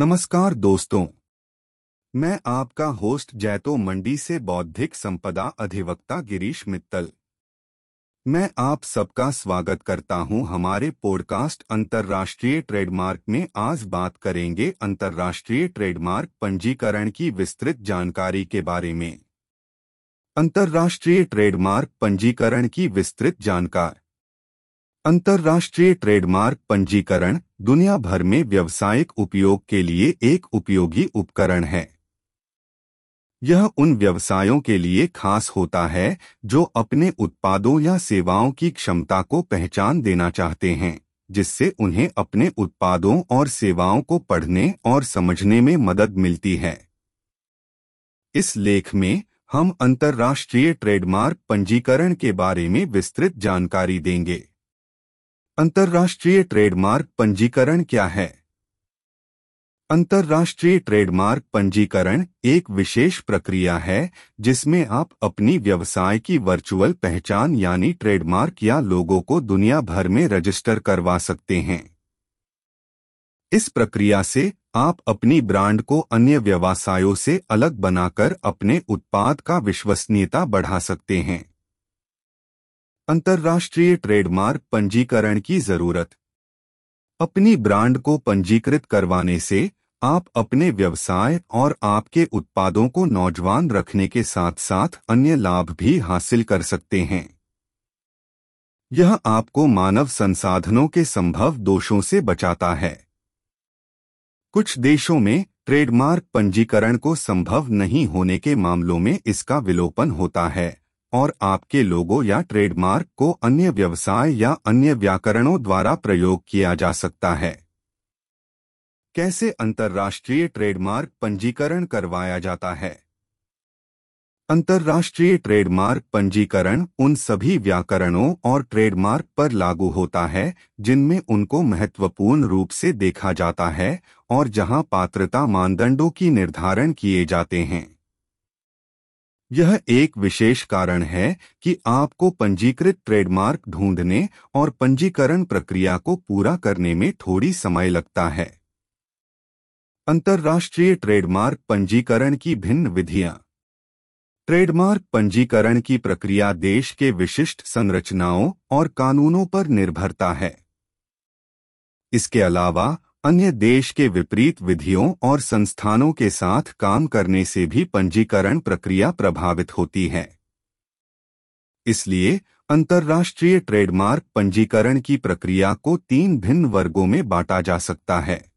नमस्कार दोस्तों। मैं आपका होस्ट जैतो मंडी से बौद्धिक संपदा अधिवक्ता गिरीश मित्तल। मैं आप सबका स्वागत करता हूँ हमारे पॉडकास्ट अंतर्राष्ट्रीय ट्रेडमार्क में। आज बात करेंगे अंतर्राष्ट्रीय ट्रेडमार्क पंजीकरण की विस्तृत जानकारी के बारे में। अंतर्राष्ट्रीय ट्रेडमार्क पंजीकरण की विस्तृत जानकारी। अंतर्राष्ट्रीय ट्रेडमार्क पंजीकरण दुनिया भर में व्यावसायिक उपयोग के लिए एक उपयोगी उपकरण है। यह उन व्यवसायों के लिए खास होता है जो अपने उत्पादों या सेवाओं की क्षमता को पहचान देना चाहते हैं, जिससे उन्हें अपने उत्पादों और सेवाओं को पढ़ने और समझने में मदद मिलती है। इस लेख में हम अंतर्राष्ट्रीय ट्रेडमार्क पंजीकरण के बारे में विस्तृत जानकारी देंगे। अंतर्राष्ट्रीय ट्रेडमार्क पंजीकरण क्या है? अंतर्राष्ट्रीय ट्रेडमार्क पंजीकरण एक विशेष प्रक्रिया है, जिसमें आप अपनी व्यवसाय की वर्चुअल पहचान यानी ट्रेडमार्क या लोगों को दुनिया भर में रजिस्टर करवा सकते हैं। इस प्रक्रिया से आप अपनी ब्रांड को अन्य व्यवसायों से अलग बनाकर अपने उत्पाद का विश्वसनीयता बढ़ा सकते हैं। अंतर्राष्ट्रीय ट्रेडमार्क पंजीकरण की ज़रूरत। अपनी ब्रांड को पंजीकृत करवाने से आप अपने व्यवसाय और आपके उत्पादों को नौजवान रखने के साथ साथ अन्य लाभ भी हासिल कर सकते हैं। यह आपको मानव संसाधनों के संभव दोषों से बचाता है। कुछ देशों में ट्रेडमार्क पंजीकरण को संभव नहीं होने के मामलों में इसका विलोपन होता है। और आपके लोगो या ट्रेडमार्क को अन्य व्यवसाय या अन्य व्याकरणों द्वारा प्रयोग किया जा सकता है। कैसे अंतर्राष्ट्रीय ट्रेडमार्क पंजीकरण करवाया जाता है? अंतर्राष्ट्रीय ट्रेडमार्क पंजीकरण उन सभी व्याकरणों और ट्रेडमार्क पर लागू होता है, जिनमें उनको महत्वपूर्ण रूप से देखा जाता है और जहाँ पात्रता मानदंडों की निर्धारण किए जाते हैं। यह एक विशेष कारण है कि आपको पंजीकृत ट्रेडमार्क ढूँढने और पंजीकरण प्रक्रिया को पूरा करने में थोड़ी समय लगता है। अंतर्राष्ट्रीय ट्रेडमार्क पंजीकरण की भिन्न विधियाँ। ट्रेडमार्क पंजीकरण की प्रक्रिया देश के विशिष्ट संरचनाओं और कानूनों पर निर्भरता है। इसके अलावा अन्य देश के विपरीत विधियों और संस्थानों के साथ काम करने से भी पंजीकरण प्रक्रिया प्रभावित होती है। इसलिए, अंतर्राष्ट्रीय ट्रेडमार्क पंजीकरण की प्रक्रिया को तीन भिन्न वर्गों में बांटा जा सकता है।